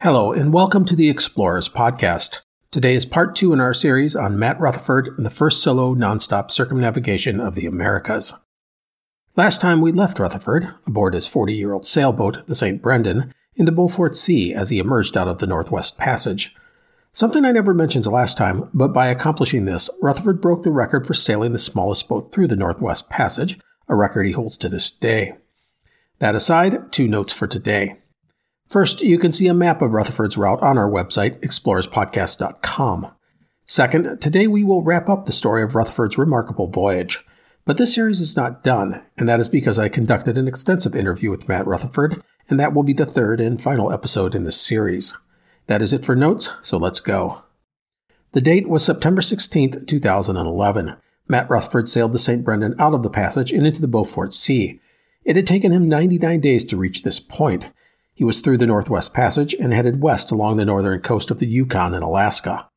Hello, and welcome to the Explorers Podcast. Today is part two in our series on Matt Rutherford and the first solo nonstop circumnavigation of the Americas. Last time we left Rutherford, aboard his 40 year old sailboat, the St. Brendan, in the Beaufort Sea as he emerged out of the Northwest Passage. Something I never mentioned last time, but by accomplishing this, Rutherford broke the record for sailing the smallest boat through the Northwest Passage, a record he holds to this day. That aside, two notes for today. First, you can see a map of Rutherford's route on our website, explorerspodcast.com. Second, today we will wrap up the story of Rutherford's remarkable voyage. But this series is not done, and that is because I conducted an extensive interview with Matt Rutherford, and that will be the third and final episode in this series. That is it for notes, so let's go. The date was September 16, 2011. Matt Rutherford sailed the St. Brendan out of the passage and into the Beaufort Sea. It had taken him 99 days to reach this point. He was through the Northwest Passage and headed west along the northern coast of the Yukon and Alaska.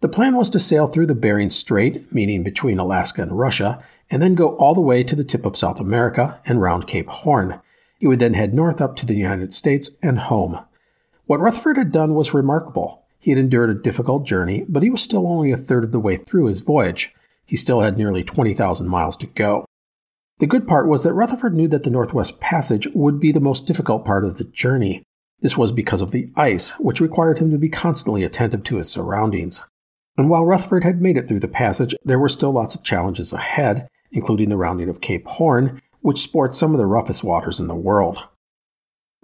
The plan was to sail through the Bering Strait, meaning between Alaska and Russia, and then go all the way to the tip of South America and round Cape Horn. He would then head north up to the United States and home. What Rutherford had done was remarkable. He had endured a difficult journey, but he was still only a third of the way through his voyage. He still had nearly 20,000 miles to go. The good part was that Rutherford knew that the Northwest Passage would be the most difficult part of the journey. This was because of the ice, which required him to be constantly attentive to his surroundings. And while Rutherford had made it through the passage, there were still lots of challenges ahead, including the rounding of Cape Horn, which sports some of the roughest waters in the world.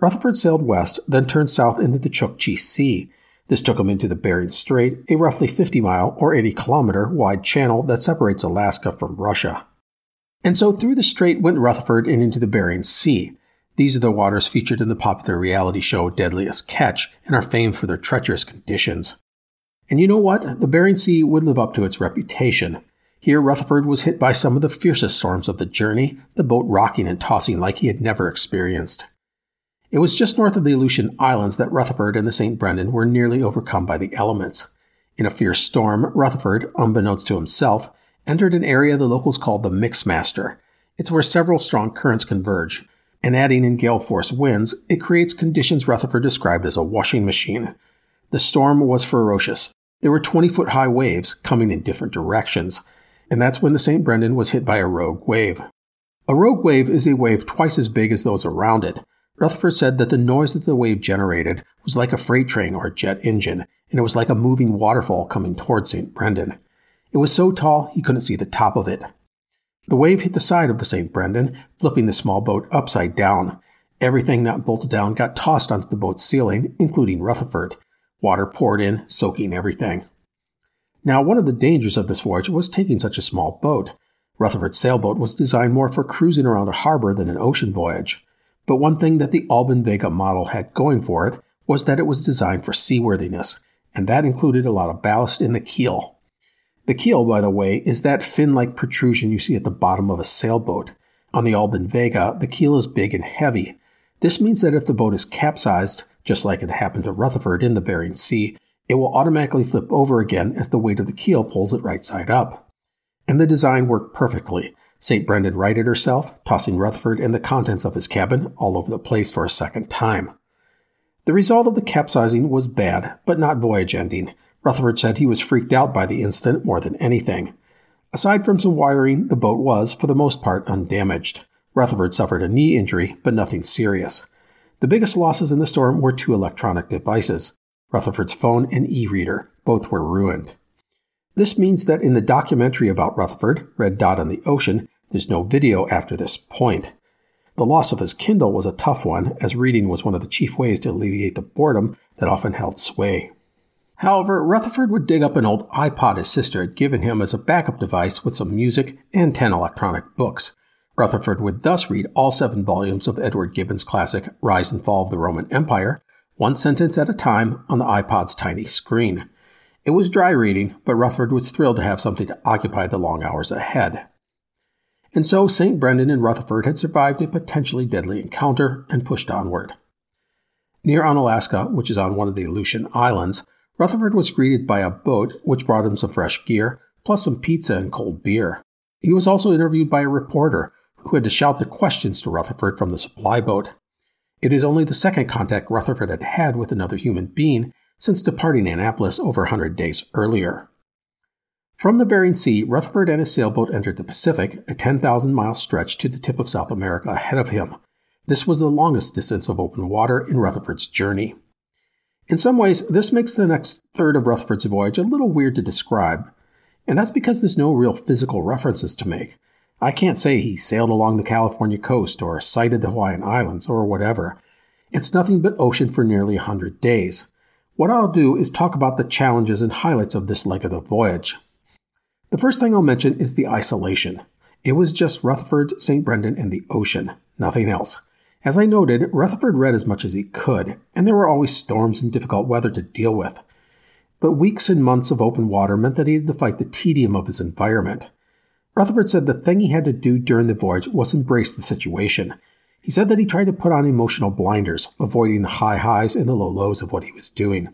Rutherford sailed west, then turned south into the Chukchi Sea. This took him into the Bering Strait, a roughly 50 mile or 80 kilometer wide channel that separates Alaska from Russia. And so through the strait went Rutherford and into the Bering Sea. These are the waters featured in the popular reality show Deadliest Catch and are famed for their treacherous conditions. And you know what? The Bering Sea would live up to its reputation. Here, Rutherford was hit by some of the fiercest storms of the journey, the boat rocking and tossing like he had never experienced. It was just north of the Aleutian Islands that Rutherford and the St. Brendan were nearly overcome by the elements. In a fierce storm, Rutherford, unbeknownst to himself, entered an area the locals called the Mixmaster. It's where several strong currents converge, and adding in gale force winds, it creates conditions Rutherford described as a washing machine. The storm was ferocious. There were 20 foot high waves coming in different directions, and that's when the St. Brendan was hit by a rogue wave. A rogue wave is a wave twice as big as those around it. Rutherford said that the noise that the wave generated was like a freight train or a jet engine, and it was like a moving waterfall coming towards St. Brendan. It was so tall he couldn't see the top of it. The wave hit the side of the St. Brendan, flipping the small boat upside down. Everything not bolted down got tossed onto the boat's ceiling, including Rutherford. Water poured in, soaking everything. Now, one of the dangers of this voyage was taking such a small boat. Rutherford's sailboat was designed more for cruising around a harbor than an ocean voyage. But one thing that the Albin Vega model had going for it was that it was designed for seaworthiness, and that included a lot of ballast in the keel. The keel, by the way, is that fin like protrusion you see at the bottom of a sailboat. On the Albin Vega, the keel is big and heavy. This means that if the boat is capsized, just like it happened to Rutherford in the Bering Sea, it will automatically flip over again as the weight of the keel pulls it right side up. And the design worked perfectly. St. Brendan righted herself, tossing Rutherford and the contents of his cabin all over the place for a second time. The result of the capsizing was bad, but not voyage ending. Rutherford said he was freaked out by the incident more than anything. Aside from some wiring, the boat was, for the most part, undamaged. Rutherford suffered a knee injury, but nothing serious. The biggest losses in the storm were two electronic devices Rutherford's phone and e reader. Both were ruined. This means that in the documentary about Rutherford, Red Dot on the Ocean, there's no video after this point. The loss of his Kindle was a tough one, as reading was one of the chief ways to alleviate the boredom that often held sway. However, Rutherford would dig up an old iPod his sister had given him as a backup device with some music and 10 electronic books. Rutherford would thus read all seven volumes of Edward Gibbon's classic Rise and Fall of the Roman Empire, one sentence at a time on the iPod's tiny screen. It was dry reading, but Rutherford was thrilled to have something to occupy the long hours ahead. And so St. Brendan and Rutherford had survived a potentially deadly encounter and pushed onward. Near Unalaska, which is on one of the Aleutian Islands, Rutherford was greeted by a boat which brought him some fresh gear, plus some pizza and cold beer. He was also interviewed by a reporter who had to shout the questions to Rutherford from the supply boat. It is only the second contact Rutherford had had with another human being since departing Annapolis over a hundred days earlier. From the Bering Sea, Rutherford and his sailboat entered the Pacific, a 10,000 mile stretch to the tip of South America ahead of him. This was the longest distance of open water in Rutherford's journey. In some ways, this makes the next third of Rutherford's voyage a little weird to describe, and that's because there's no real physical references to make. I can't say he sailed along the California coast or sighted the Hawaiian Islands or whatever. It's nothing but ocean for nearly a hundred days. What I'll do is talk about the challenges and highlights of this leg of the voyage. The first thing I'll mention is the isolation. It was just Rutherford, St. Brendan, and the ocean, nothing else. As I noted, Rutherford read as much as he could, and there were always storms and difficult weather to deal with. But weeks and months of open water meant that he had to fight the tedium of his environment. Rutherford said the thing he had to do during the voyage was embrace the situation. He said that he tried to put on emotional blinders, avoiding the high highs and the low lows of what he was doing.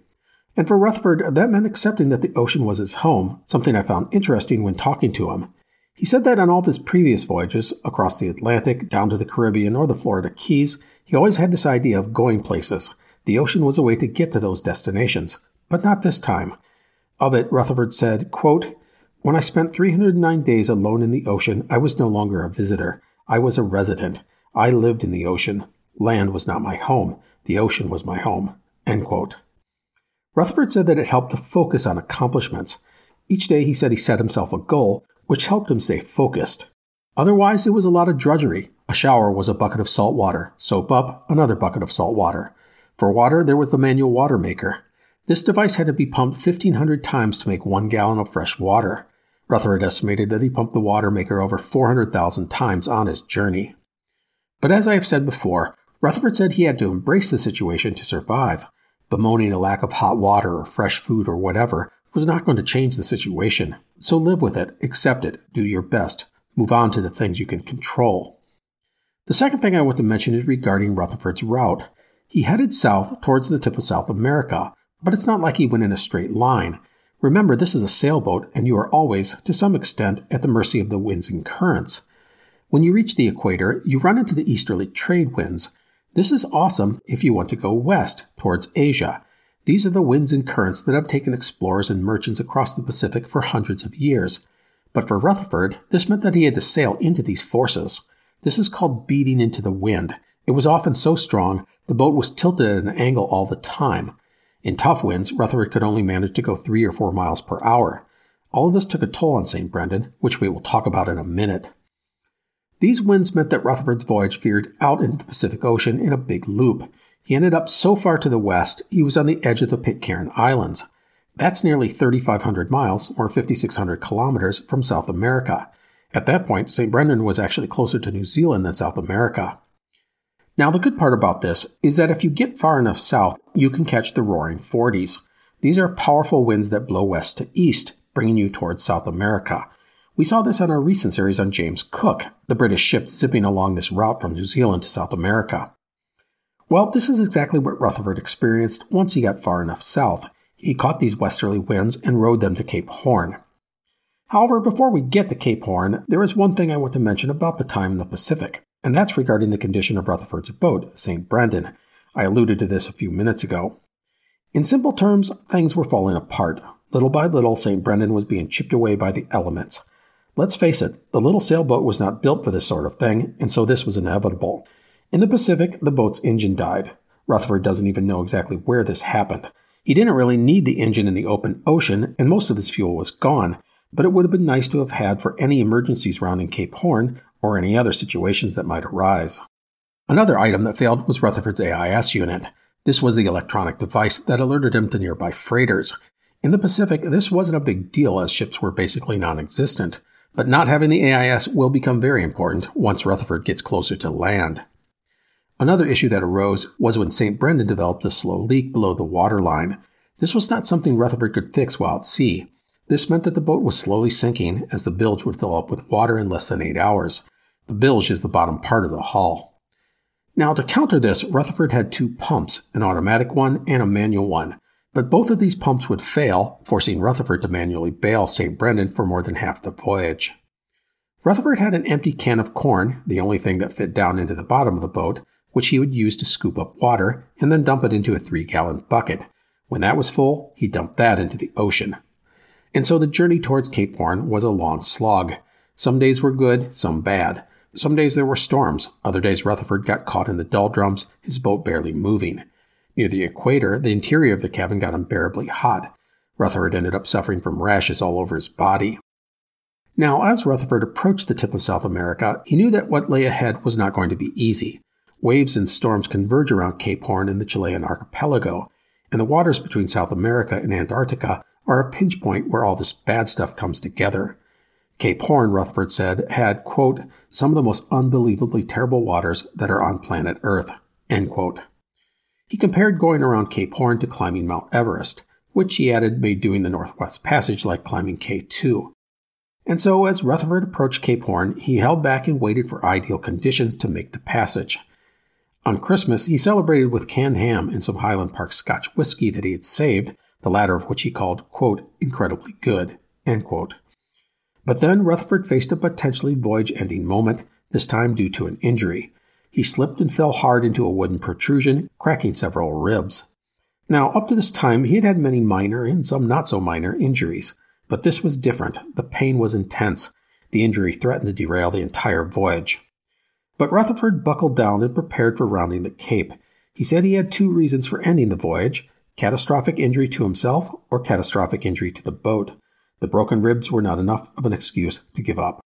And for Rutherford, that meant accepting that the ocean was his home, something I found interesting when talking to him. He said that on all of his previous voyages, across the Atlantic, down to the Caribbean, or the Florida Keys, he always had this idea of going places. The ocean was a way to get to those destinations, but not this time. Of it, Rutherford said, quote, when I spent 309 days alone in the ocean, I was no longer a visitor. I was a resident. I lived in the ocean. Land was not my home. The ocean was my home. Rutherford said that it helped to focus on accomplishments. Each day he said he set himself a goal, which helped him stay focused. Otherwise, it was a lot of drudgery. A shower was a bucket of salt water. Soap up, another bucket of salt water. For water, there was the manual water maker. This device had to be pumped 1,500 times to make one gallon of fresh water. Rutherford estimated that he pumped the water maker over 400,000 times on his journey. But as I have said before, Rutherford said he had to embrace the situation to survive. Bemoaning a lack of hot water or fresh food or whatever was not going to change the situation. So live with it, accept it, do your best, move on to the things you can control. The second thing I want to mention is regarding Rutherford's route. He headed south towards the tip of South America, but it's not like he went in a straight line. Remember, this is a sailboat, and you are always, to some extent, at the mercy of the winds and currents. When you reach the equator, you run into the easterly trade winds. This is awesome if you want to go west, towards Asia. These are the winds and currents that have taken explorers and merchants across the Pacific for hundreds of years. But for Rutherford, this meant that he had to sail into these forces. This is called beating into the wind. It was often so strong, the boat was tilted at an angle all the time. In tough winds, Rutherford could only manage to go three or four miles per hour. All of this took a toll on St. Brendan, which we will talk about in a minute. These winds meant that Rutherford's voyage veered out into the Pacific Ocean in a big loop. He ended up so far to the west, he was on the edge of the Pitcairn Islands. That's nearly 3,500 miles, or 5,600 kilometers, from South America. At that point, St. Brendan was actually closer to New Zealand than South America. Now, the good part about this is that if you get far enough south, you can catch the roaring 40s. These are powerful winds that blow west to east, bringing you towards South America. We saw this on our recent series on James Cook, the British ship zipping along this route from New Zealand to South America. Well, this is exactly what Rutherford experienced once he got far enough south. He caught these westerly winds and rode them to Cape Horn. However, before we get to Cape Horn, there is one thing I want to mention about the time in the Pacific and that's regarding the condition of Rutherford's boat, St. Brendan. I alluded to this a few minutes ago. In simple terms, things were falling apart. Little by little, St. Brendan was being chipped away by the elements. Let's face it, the little sailboat was not built for this sort of thing, and so this was inevitable. In the Pacific, the boat's engine died. Rutherford doesn't even know exactly where this happened. He didn't really need the engine in the open ocean, and most of his fuel was gone, but it would have been nice to have had for any emergencies rounding Cape Horn or any other situations that might arise. Another item that failed was Rutherford's AIS unit. This was the electronic device that alerted him to nearby freighters. In the Pacific, this wasn't a big deal as ships were basically non existent, but not having the AIS will become very important once Rutherford gets closer to land. Another issue that arose was when St. Brendan developed a slow leak below the waterline. This was not something Rutherford could fix while at sea. This meant that the boat was slowly sinking as the bilge would fill up with water in less than eight hours. The bilge is the bottom part of the hull. Now, to counter this, Rutherford had two pumps, an automatic one and a manual one. But both of these pumps would fail, forcing Rutherford to manually bail St. Brendan for more than half the voyage. Rutherford had an empty can of corn, the only thing that fit down into the bottom of the boat, which he would use to scoop up water and then dump it into a three gallon bucket. When that was full, he dumped that into the ocean. And so the journey towards Cape Horn was a long slog. Some days were good, some bad. Some days there were storms. Other days Rutherford got caught in the doldrums, his boat barely moving. Near the equator, the interior of the cabin got unbearably hot. Rutherford ended up suffering from rashes all over his body. Now, as Rutherford approached the tip of South America, he knew that what lay ahead was not going to be easy. Waves and storms converge around Cape Horn in the Chilean archipelago, and the waters between South America and Antarctica are a pinch point where all this bad stuff comes together. Cape Horn, Rutherford said, had, quote, some of the most unbelievably terrible waters that are on planet Earth, end quote. He compared going around Cape Horn to climbing Mount Everest, which he added made doing the Northwest Passage like climbing K2. And so, as Rutherford approached Cape Horn, he held back and waited for ideal conditions to make the passage. On Christmas, he celebrated with canned ham and some Highland Park Scotch whiskey that he had saved, the latter of which he called, quote, incredibly good, end quote. But then Rutherford faced a potentially voyage ending moment, this time due to an injury. He slipped and fell hard into a wooden protrusion, cracking several ribs. Now, up to this time, he had had many minor and some not so minor injuries, but this was different. The pain was intense. The injury threatened to derail the entire voyage. But Rutherford buckled down and prepared for rounding the Cape. He said he had two reasons for ending the voyage catastrophic injury to himself or catastrophic injury to the boat. The broken ribs were not enough of an excuse to give up.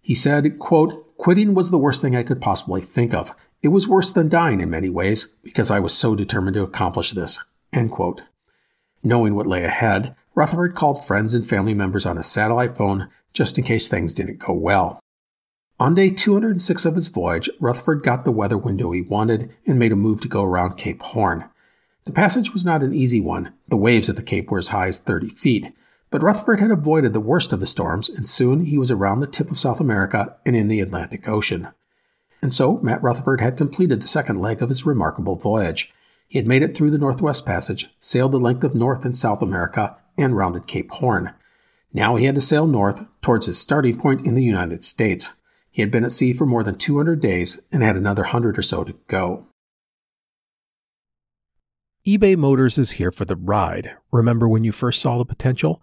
He said, quote, Quitting was the worst thing I could possibly think of. It was worse than dying in many ways because I was so determined to accomplish this. Knowing what lay ahead, Rutherford called friends and family members on a satellite phone just in case things didn't go well. On day 206 of his voyage, Rutherford got the weather window he wanted and made a move to go around Cape Horn. The passage was not an easy one. The waves at the Cape were as high as 30 feet, but Rutherford had avoided the worst of the storms, and soon he was around the tip of South America and in the Atlantic Ocean. And so, Matt Rutherford had completed the second leg of his remarkable voyage. He had made it through the Northwest Passage, sailed the length of North and South America, and rounded Cape Horn. Now he had to sail north towards his starting point in the United States. He had been at sea for more than 200 days and had another hundred or so to go. eBay Motors is here for the ride. Remember when you first saw the potential?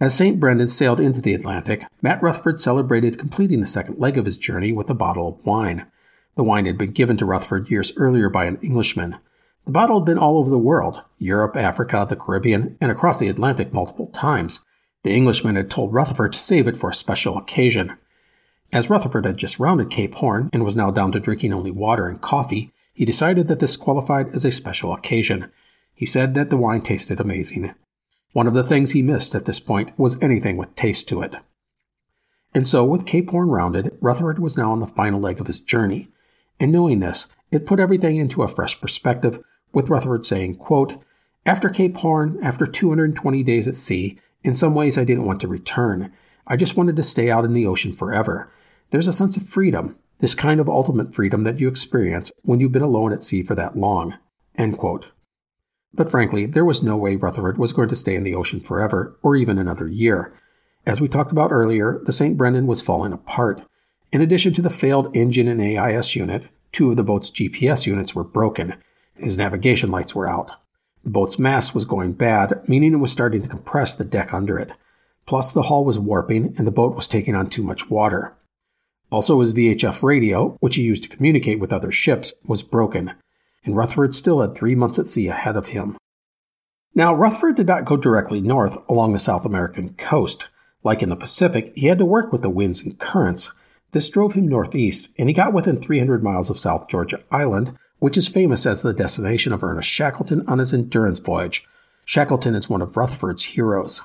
As St. Brendan sailed into the Atlantic, Matt Rutherford celebrated completing the second leg of his journey with a bottle of wine. The wine had been given to Rutherford years earlier by an Englishman. The bottle had been all over the world Europe, Africa, the Caribbean, and across the Atlantic multiple times. The Englishman had told Rutherford to save it for a special occasion. As Rutherford had just rounded Cape Horn and was now down to drinking only water and coffee, he decided that this qualified as a special occasion. He said that the wine tasted amazing. One of the things he missed at this point was anything with taste to it. And so, with Cape Horn rounded, Rutherford was now on the final leg of his journey. And knowing this, it put everything into a fresh perspective, with Rutherford saying, quote, After Cape Horn, after 220 days at sea, in some ways I didn't want to return. I just wanted to stay out in the ocean forever. There's a sense of freedom, this kind of ultimate freedom that you experience when you've been alone at sea for that long. End quote. But frankly, there was no way Rutherford was going to stay in the ocean forever, or even another year. As we talked about earlier, the St. Brendan was falling apart. In addition to the failed engine and AIS unit, two of the boat's GPS units were broken. His navigation lights were out. The boat's mast was going bad, meaning it was starting to compress the deck under it. Plus, the hull was warping and the boat was taking on too much water. Also, his VHF radio, which he used to communicate with other ships, was broken, and Rutherford still had three months at sea ahead of him. Now, Rutherford did not go directly north along the South American coast. Like in the Pacific, he had to work with the winds and currents. This drove him northeast, and he got within 300 miles of South Georgia Island, which is famous as the destination of Ernest Shackleton on his endurance voyage. Shackleton is one of Rutherford's heroes.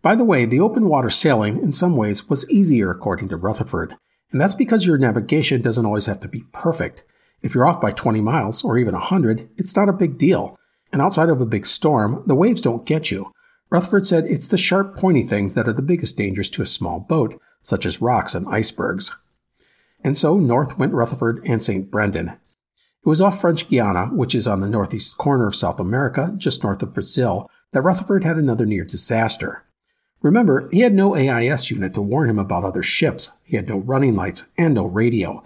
By the way, the open water sailing, in some ways, was easier according to Rutherford, and that's because your navigation doesn't always have to be perfect. If you're off by 20 miles, or even 100, it's not a big deal, and outside of a big storm, the waves don't get you. Rutherford said it's the sharp, pointy things that are the biggest dangers to a small boat, such as rocks and icebergs. And so north went Rutherford and St. Brendan. It was off French Guiana, which is on the northeast corner of South America, just north of Brazil, that Rutherford had another near disaster. Remember, he had no AIS unit to warn him about other ships. He had no running lights and no radio.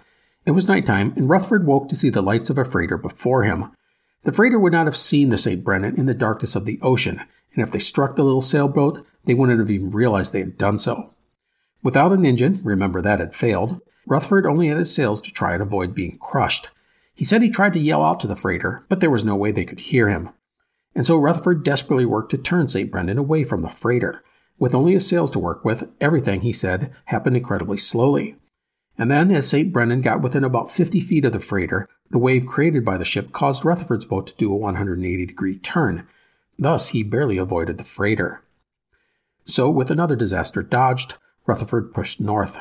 It was nighttime, and Rutherford woke to see the lights of a freighter before him. The freighter would not have seen the St. Brendan in the darkness of the ocean, and if they struck the little sailboat, they wouldn't have even realized they had done so. Without an engine, remember that had failed, Rutherford only had his sails to try and avoid being crushed. He said he tried to yell out to the freighter, but there was no way they could hear him. And so Rutherford desperately worked to turn St. Brendan away from the freighter. With only his sails to work with, everything, he said, happened incredibly slowly. And then, as St. Brendan got within about 50 feet of the freighter, the wave created by the ship caused Rutherford's boat to do a 180 degree turn. Thus, he barely avoided the freighter. So, with another disaster dodged, Rutherford pushed north.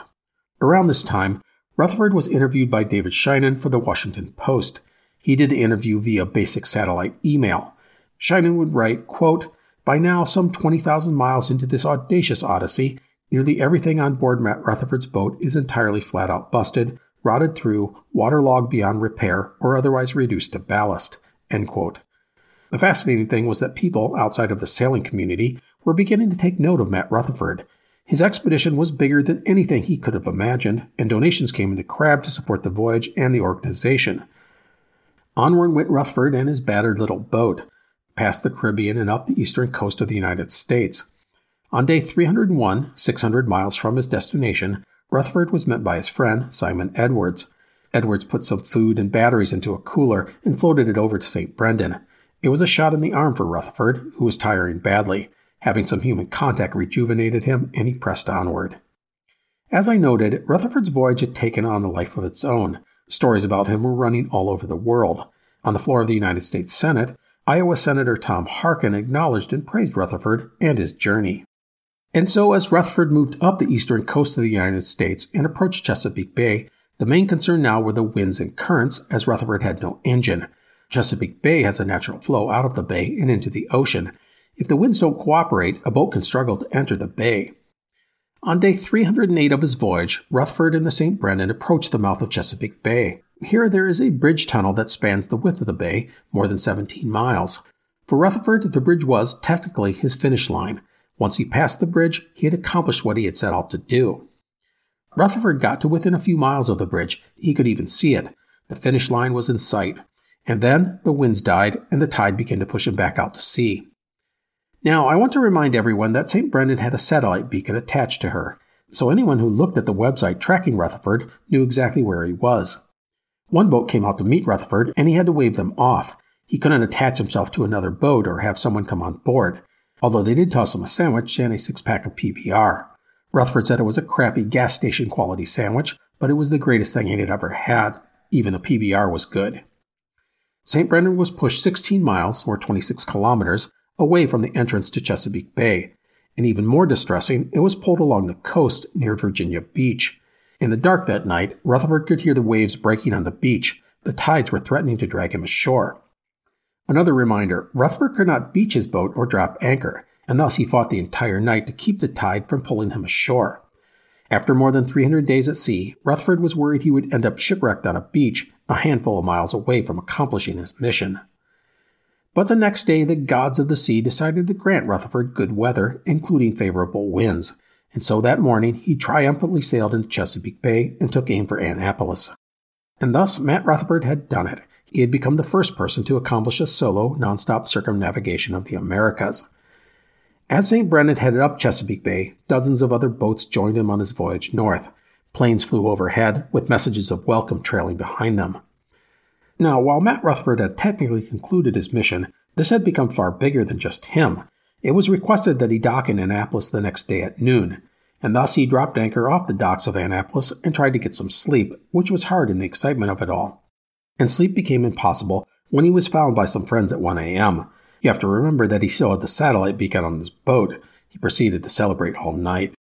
Around this time, Rutherford was interviewed by David Sheinin for the Washington Post. He did the interview via basic satellite email. Sheinin would write, quote, by now, some 20,000 miles into this audacious odyssey, nearly everything on board Matt Rutherford's boat is entirely flat out busted, rotted through, waterlogged beyond repair, or otherwise reduced to ballast. The fascinating thing was that people outside of the sailing community were beginning to take note of Matt Rutherford. His expedition was bigger than anything he could have imagined, and donations came into crab to support the voyage and the organization. Onward went Rutherford and his battered little boat past the Caribbean and up the eastern coast of the United States. On day 301, 600 miles from his destination, Rutherford was met by his friend, Simon Edwards. Edwards put some food and batteries into a cooler and floated it over to St. Brendan. It was a shot in the arm for Rutherford, who was tiring badly. Having some human contact rejuvenated him, and he pressed onward. As I noted, Rutherford's voyage had taken on a life of its own. Stories about him were running all over the world. On the floor of the United States Senate, Iowa Senator Tom Harkin acknowledged and praised Rutherford and his journey. And so, as Rutherford moved up the eastern coast of the United States and approached Chesapeake Bay, the main concern now were the winds and currents, as Rutherford had no engine. Chesapeake Bay has a natural flow out of the bay and into the ocean. If the winds don't cooperate, a boat can struggle to enter the bay. On day 308 of his voyage, Rutherford and the St. Brendan approached the mouth of Chesapeake Bay. Here there is a bridge tunnel that spans the width of the bay, more than 17 miles. For Rutherford, the bridge was technically his finish line. Once he passed the bridge, he had accomplished what he had set out to do. Rutherford got to within a few miles of the bridge. He could even see it. The finish line was in sight. And then the winds died and the tide began to push him back out to sea. Now, I want to remind everyone that St. Brendan had a satellite beacon attached to her, so anyone who looked at the website tracking Rutherford knew exactly where he was. One boat came out to meet Rutherford, and he had to wave them off. He couldn't attach himself to another boat or have someone come on board, although they did toss him a sandwich and a six pack of PBR. Rutherford said it was a crappy gas station quality sandwich, but it was the greatest thing he had ever had. Even the PBR was good. St. Brendan was pushed 16 miles, or 26 kilometers, away from the entrance to Chesapeake Bay. And even more distressing, it was pulled along the coast near Virginia Beach. In the dark that night, Rutherford could hear the waves breaking on the beach. The tides were threatening to drag him ashore. Another reminder Rutherford could not beach his boat or drop anchor, and thus he fought the entire night to keep the tide from pulling him ashore. After more than 300 days at sea, Rutherford was worried he would end up shipwrecked on a beach a handful of miles away from accomplishing his mission. But the next day, the gods of the sea decided to grant Rutherford good weather, including favorable winds, and so that morning he triumphantly sailed into Chesapeake Bay and took aim for Annapolis. And thus Matt Rutherford had done it. He had become the first person to accomplish a solo, nonstop circumnavigation of the Americas. As St. Brendan headed up Chesapeake Bay, dozens of other boats joined him on his voyage north. Planes flew overhead, with messages of welcome trailing behind them. Now, while Matt Rutherford had technically concluded his mission, this had become far bigger than just him. It was requested that he dock in Annapolis the next day at noon, and thus he dropped anchor off the docks of Annapolis and tried to get some sleep, which was hard in the excitement of it all. And sleep became impossible when he was found by some friends at 1 a.m. You have to remember that he still had the satellite beacon on his boat. He proceeded to celebrate all night.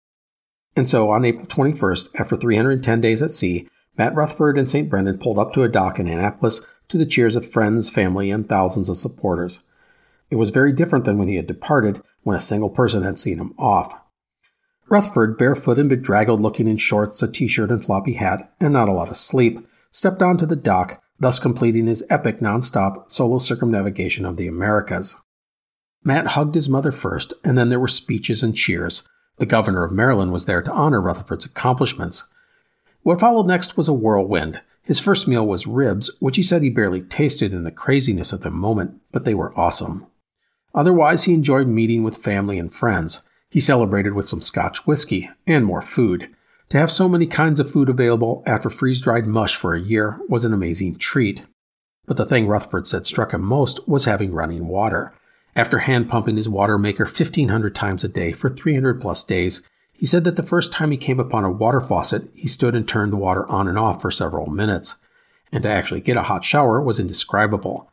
And so on April 21st, after 310 days at sea, Matt Rutherford and St. Brendan pulled up to a dock in Annapolis to the cheers of friends, family, and thousands of supporters. It was very different than when he had departed, when a single person had seen him off. Rutherford, barefoot and bedraggled looking in shorts, a t shirt, and floppy hat, and not a lot of sleep, stepped onto the dock, thus completing his epic non-stop solo circumnavigation of the Americas. Matt hugged his mother first, and then there were speeches and cheers. The governor of Maryland was there to honor Rutherford's accomplishments. What followed next was a whirlwind. His first meal was ribs, which he said he barely tasted in the craziness of the moment, but they were awesome. Otherwise, he enjoyed meeting with family and friends. He celebrated with some Scotch whiskey and more food. To have so many kinds of food available after freeze dried mush for a year was an amazing treat. But the thing Rutherford said struck him most was having running water. After hand pumping his water maker 1,500 times a day for 300 plus days, he said that the first time he came upon a water faucet, he stood and turned the water on and off for several minutes. And to actually get a hot shower was indescribable.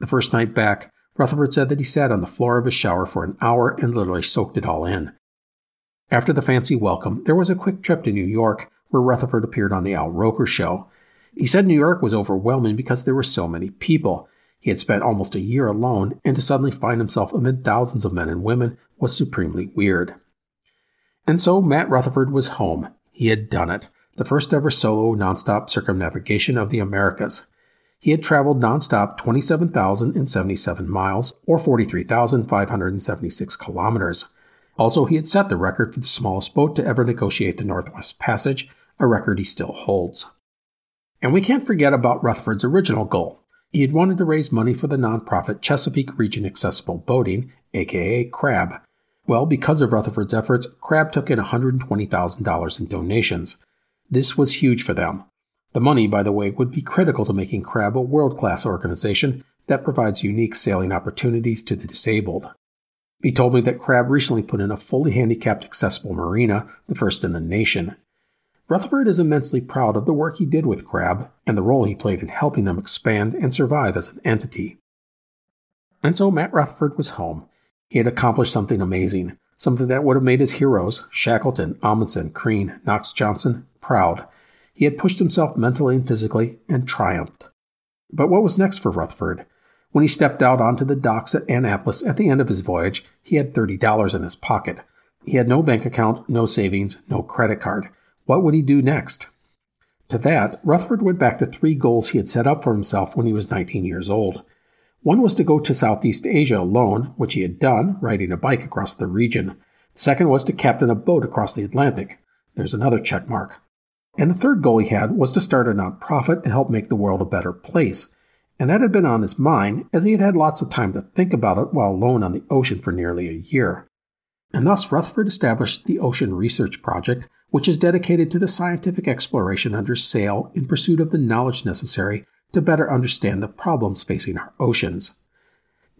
The first night back, Rutherford said that he sat on the floor of his shower for an hour and literally soaked it all in. After the fancy welcome, there was a quick trip to New York, where Rutherford appeared on the Al Roker show. He said New York was overwhelming because there were so many people. He had spent almost a year alone, and to suddenly find himself amid thousands of men and women was supremely weird. And so Matt Rutherford was home. He had done it. The first ever solo nonstop circumnavigation of the Americas. He had traveled nonstop 27,077 miles, or 43,576 kilometers. Also, he had set the record for the smallest boat to ever negotiate the Northwest Passage, a record he still holds. And we can't forget about Rutherford's original goal. He had wanted to raise money for the nonprofit Chesapeake Region Accessible Boating, aka CRAB. Well, because of Rutherford's efforts, CRAB took in $120,000 in donations. This was huge for them. The money, by the way, would be critical to making CRAB a world class organization that provides unique sailing opportunities to the disabled. He told me that Crab recently put in a fully handicapped accessible marina, the first in the nation. Rutherford is immensely proud of the work he did with Crab and the role he played in helping them expand and survive as an entity. And so Matt Rutherford was home. He had accomplished something amazing, something that would have made his heroes, Shackleton, Amundsen, Crean, Knox-Johnston, proud. He had pushed himself mentally and physically and triumphed. But what was next for Rutherford? When he stepped out onto the docks at Annapolis at the end of his voyage, he had $30 in his pocket. He had no bank account, no savings, no credit card. What would he do next? To that, Rutherford went back to three goals he had set up for himself when he was 19 years old. One was to go to Southeast Asia alone, which he had done, riding a bike across the region. The second was to captain a boat across the Atlantic. There's another check mark. And the third goal he had was to start a nonprofit to help make the world a better place. And that had been on his mind as he had had lots of time to think about it while alone on the ocean for nearly a year. And thus Rutherford established the Ocean Research Project, which is dedicated to the scientific exploration under sail in pursuit of the knowledge necessary to better understand the problems facing our oceans.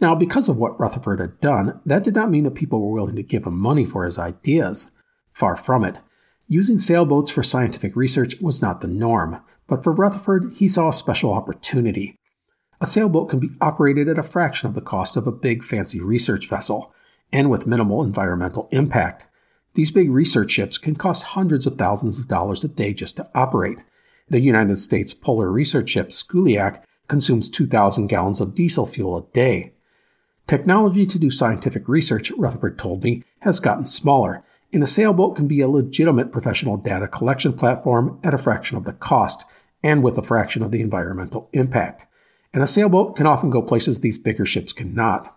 Now, because of what Rutherford had done, that did not mean that people were willing to give him money for his ideas. Far from it. Using sailboats for scientific research was not the norm, but for Rutherford, he saw a special opportunity. A sailboat can be operated at a fraction of the cost of a big fancy research vessel, and with minimal environmental impact. These big research ships can cost hundreds of thousands of dollars a day just to operate. The United States polar research ship Sikuliaq consumes 2,000 gallons of diesel fuel a day. Technology to do scientific research, Rutherford told me, has gotten smaller, and a sailboat can be a legitimate professional data collection platform at a fraction of the cost and with a fraction of the environmental impact. And a sailboat can often go places these bigger ships cannot.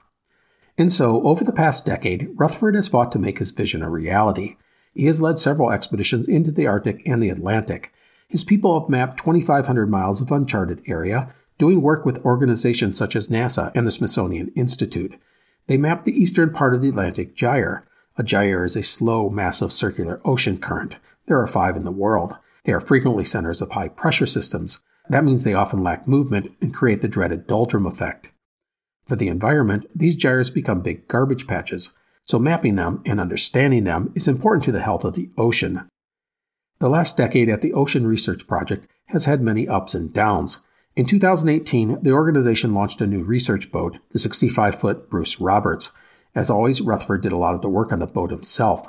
And so, over the past decade, Rutherford has fought to make his vision a reality. He has led several expeditions into the Arctic and the Atlantic. His people have mapped 2,500 miles of uncharted area, doing work with organizations such as NASA and the Smithsonian Institute. They mapped the eastern part of the Atlantic Gyre. A gyre is a slow, massive circular ocean current. There are five in the world. They are frequently centers of high pressure systems. That means they often lack movement and create the dreaded doldrum effect. For the environment, these gyres become big garbage patches, so mapping them and understanding them is important to the health of the ocean. The last decade at the Ocean Research Project has had many ups and downs. In 2018, the organization launched a new research boat, the 65 foot Bruce Roberts. As always, Rutherford did a lot of the work on the boat himself.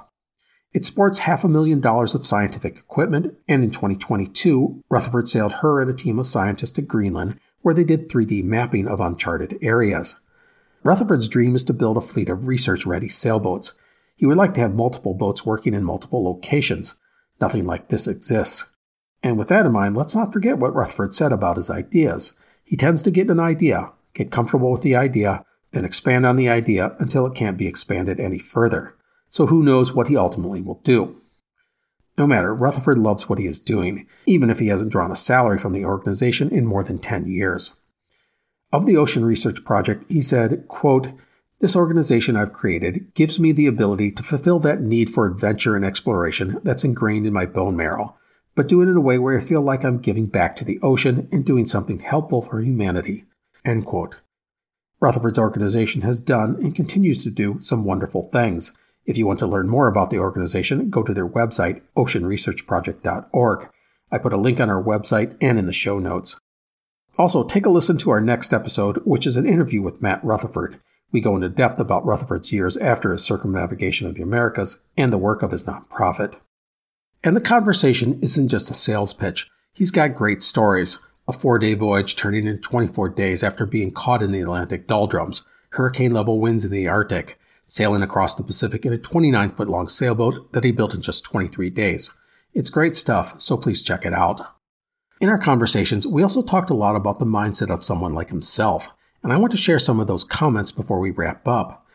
It sports half a million dollars of scientific equipment, and in 2022, Rutherford sailed her and a team of scientists to Greenland, where they did 3D mapping of uncharted areas. Rutherford's dream is to build a fleet of research ready sailboats. He would like to have multiple boats working in multiple locations. Nothing like this exists. And with that in mind, let's not forget what Rutherford said about his ideas. He tends to get an idea, get comfortable with the idea, then expand on the idea until it can't be expanded any further so who knows what he ultimately will do. No matter, Rutherford loves what he is doing, even if he hasn't drawn a salary from the organization in more than 10 years. Of the Ocean Research Project, he said, quote, This organization I've created gives me the ability to fulfill that need for adventure and exploration that's ingrained in my bone marrow, but do it in a way where I feel like I'm giving back to the ocean and doing something helpful for humanity. End quote. Rutherford's organization has done and continues to do some wonderful things if you want to learn more about the organization, go to their website, oceanresearchproject.org. I put a link on our website and in the show notes. Also, take a listen to our next episode, which is an interview with Matt Rutherford. We go into depth about Rutherford's years after his circumnavigation of the Americas and the work of his nonprofit. And the conversation isn't just a sales pitch. He's got great stories. A four day voyage turning into 24 days after being caught in the Atlantic doldrums, hurricane level winds in the Arctic, sailing across the Pacific in a 29 foot long sailboat that he built in just 23 days. It's great stuff, so please check it out. In our conversations, we also talked a lot about the mindset of someone like himself, and I want to share some of those comments before we wrap up.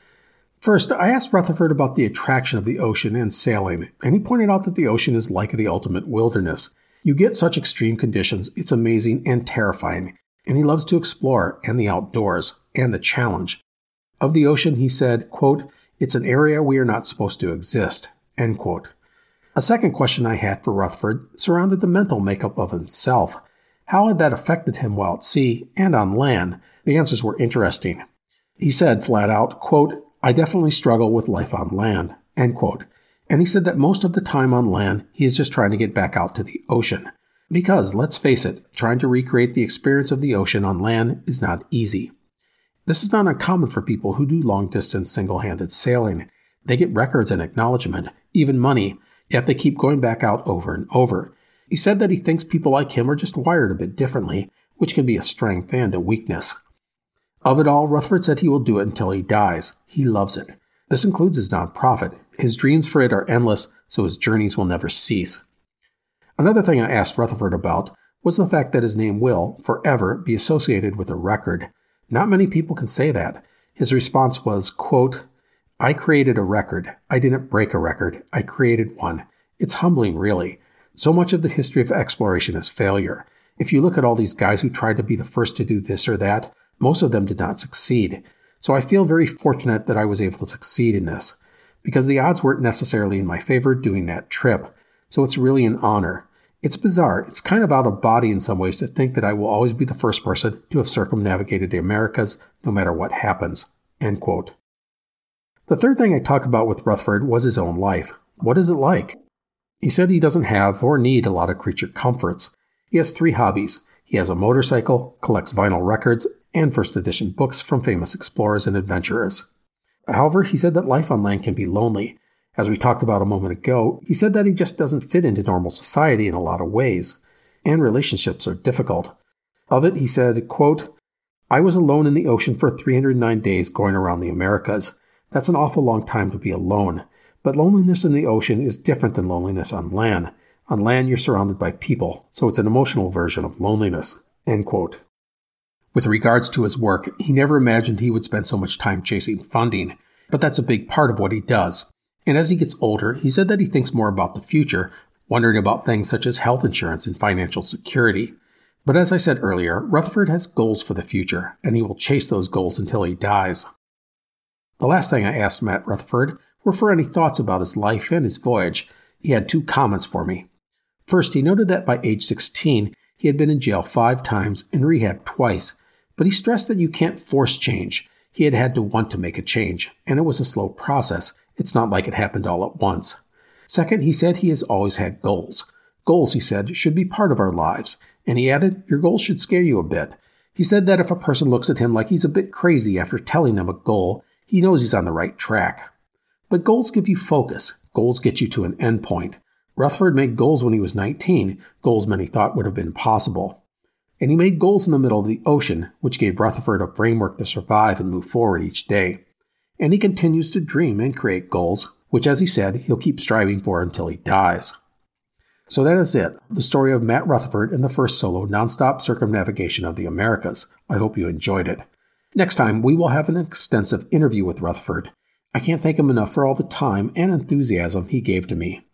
First, I asked Rutherford about the attraction of the ocean and sailing, and he pointed out that the ocean is like the ultimate wilderness. You get such extreme conditions, it's amazing and terrifying, and he loves to explore and the outdoors and the challenge. Of the ocean, he said, quote, It's an area we are not supposed to exist. End quote. A second question I had for Rutherford surrounded the mental makeup of himself. How had that affected him while at sea and on land? The answers were interesting. He said flat out, quote, I definitely struggle with life on land, end quote. And he said that most of the time on land, he is just trying to get back out to the ocean. Because, let's face it, trying to recreate the experience of the ocean on land is not easy. This is not uncommon for people who do long distance single handed sailing. They get records and acknowledgement, even money, yet they keep going back out over and over. He said that he thinks people like him are just wired a bit differently, which can be a strength and a weakness. Of it all, Rutherford said he will do it until he dies. He loves it. This includes his nonprofit. His dreams for it are endless, so his journeys will never cease. Another thing I asked Rutherford about was the fact that his name will, forever, be associated with a record. Not many people can say that. His response was, quote, I created a record. I didn't break a record. I created one. It's humbling, really. So much of the history of exploration is failure. If you look at all these guys who tried to be the first to do this or that, most of them did not succeed. So I feel very fortunate that I was able to succeed in this, because the odds weren't necessarily in my favor doing that trip. So it's really an honor. It's bizarre. It's kind of out of body in some ways to think that I will always be the first person to have circumnavigated the Americas, no matter what happens. End quote. The third thing I talked about with Rutherford was his own life. What is it like? He said he doesn't have or need a lot of creature comforts. He has three hobbies. He has a motorcycle, collects vinyl records, and first edition books from famous explorers and adventurers. However, he said that life on land can be lonely. As we talked about a moment ago, he said that he just doesn't fit into normal society in a lot of ways, and relationships are difficult. Of it, he said, quote, I was alone in the ocean for 309 days going around the Americas. That's an awful long time to be alone. But loneliness in the ocean is different than loneliness on land. On land, you're surrounded by people, so it's an emotional version of loneliness. End quote. With regards to his work, he never imagined he would spend so much time chasing funding, but that's a big part of what he does. And as he gets older, he said that he thinks more about the future, wondering about things such as health insurance and financial security. But as I said earlier, Rutherford has goals for the future, and he will chase those goals until he dies. The last thing I asked Matt Rutherford were for any thoughts about his life and his voyage. He had two comments for me. First, he noted that by age 16, he had been in jail five times and rehab twice, but he stressed that you can't force change. He had had to want to make a change, and it was a slow process. It's not like it happened all at once. Second, he said he has always had goals. Goals, he said, should be part of our lives. And he added, Your goals should scare you a bit. He said that if a person looks at him like he's a bit crazy after telling them a goal, he knows he's on the right track. But goals give you focus. Goals get you to an end point. Rutherford made goals when he was 19, goals many thought would have been possible and he made goals in the middle of the ocean, which gave Rutherford a framework to survive and move forward each day. And he continues to dream and create goals, which, as he said, he'll keep striving for until he dies. So that is it, the story of Matt Rutherford and the first solo nonstop circumnavigation of the Americas. I hope you enjoyed it. Next time, we will have an extensive interview with Rutherford. I can't thank him enough for all the time and enthusiasm he gave to me.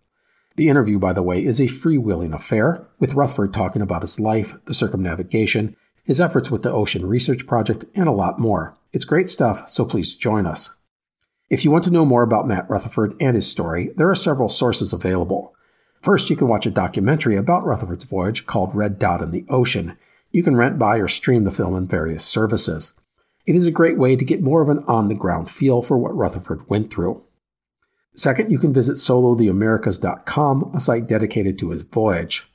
The interview, by the way, is a freewheeling affair, with Rutherford talking about his life, the circumnavigation, his efforts with the Ocean Research Project, and a lot more. It's great stuff, so please join us. If you want to know more about Matt Rutherford and his story, there are several sources available. First, you can watch a documentary about Rutherford's voyage called Red Dot in the Ocean. You can rent, buy, or stream the film on various services. It is a great way to get more of an on the ground feel for what Rutherford went through. Second, you can visit solotheamericas.com, a site dedicated to his voyage.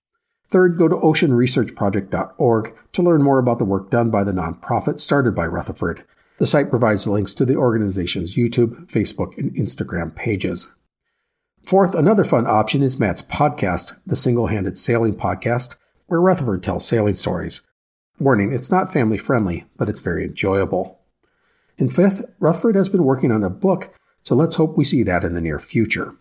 Third, go to oceanresearchproject.org to learn more about the work done by the nonprofit started by Rutherford. The site provides links to the organization's YouTube, Facebook, and Instagram pages. Fourth, another fun option is Matt's podcast, the Single Handed Sailing Podcast, where Rutherford tells sailing stories. Warning, it's not family friendly, but it's very enjoyable. And fifth, Rutherford has been working on a book so let's hope we see that in the near future.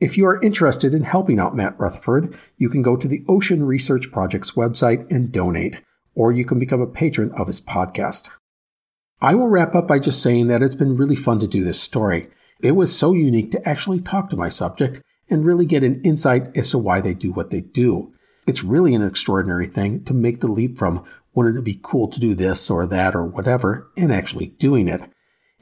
If you are interested in helping out Matt Rutherford, you can go to the Ocean Research Project's website and donate, or you can become a patron of his podcast. I will wrap up by just saying that it's been really fun to do this story. It was so unique to actually talk to my subject and really get an insight as to why they do what they do. It's really an extraordinary thing to make the leap from wouldn't it be cool to do this or that or whatever and actually doing it.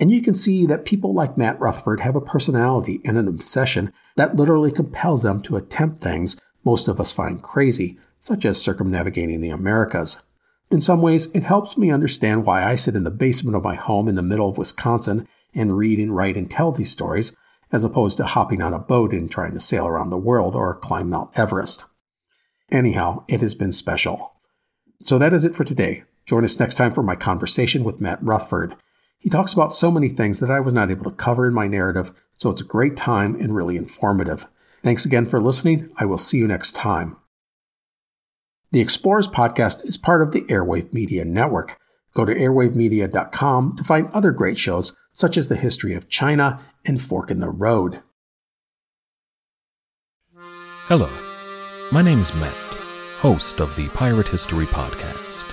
And you can see that people like Matt Rutherford have a personality and an obsession that literally compels them to attempt things most of us find crazy, such as circumnavigating the Americas. In some ways, it helps me understand why I sit in the basement of my home in the middle of Wisconsin and read and write and tell these stories, as opposed to hopping on a boat and trying to sail around the world or climb Mount Everest. Anyhow, it has been special. So that is it for today. Join us next time for my conversation with Matt Rutherford. He talks about so many things that I was not able to cover in my narrative, so it's a great time and really informative. Thanks again for listening. I will see you next time. The Explorers podcast is part of the Airwave Media Network. Go to airwavemedia.com to find other great shows such as The History of China and Fork in the Road. Hello, my name is Matt, host of the Pirate History Podcast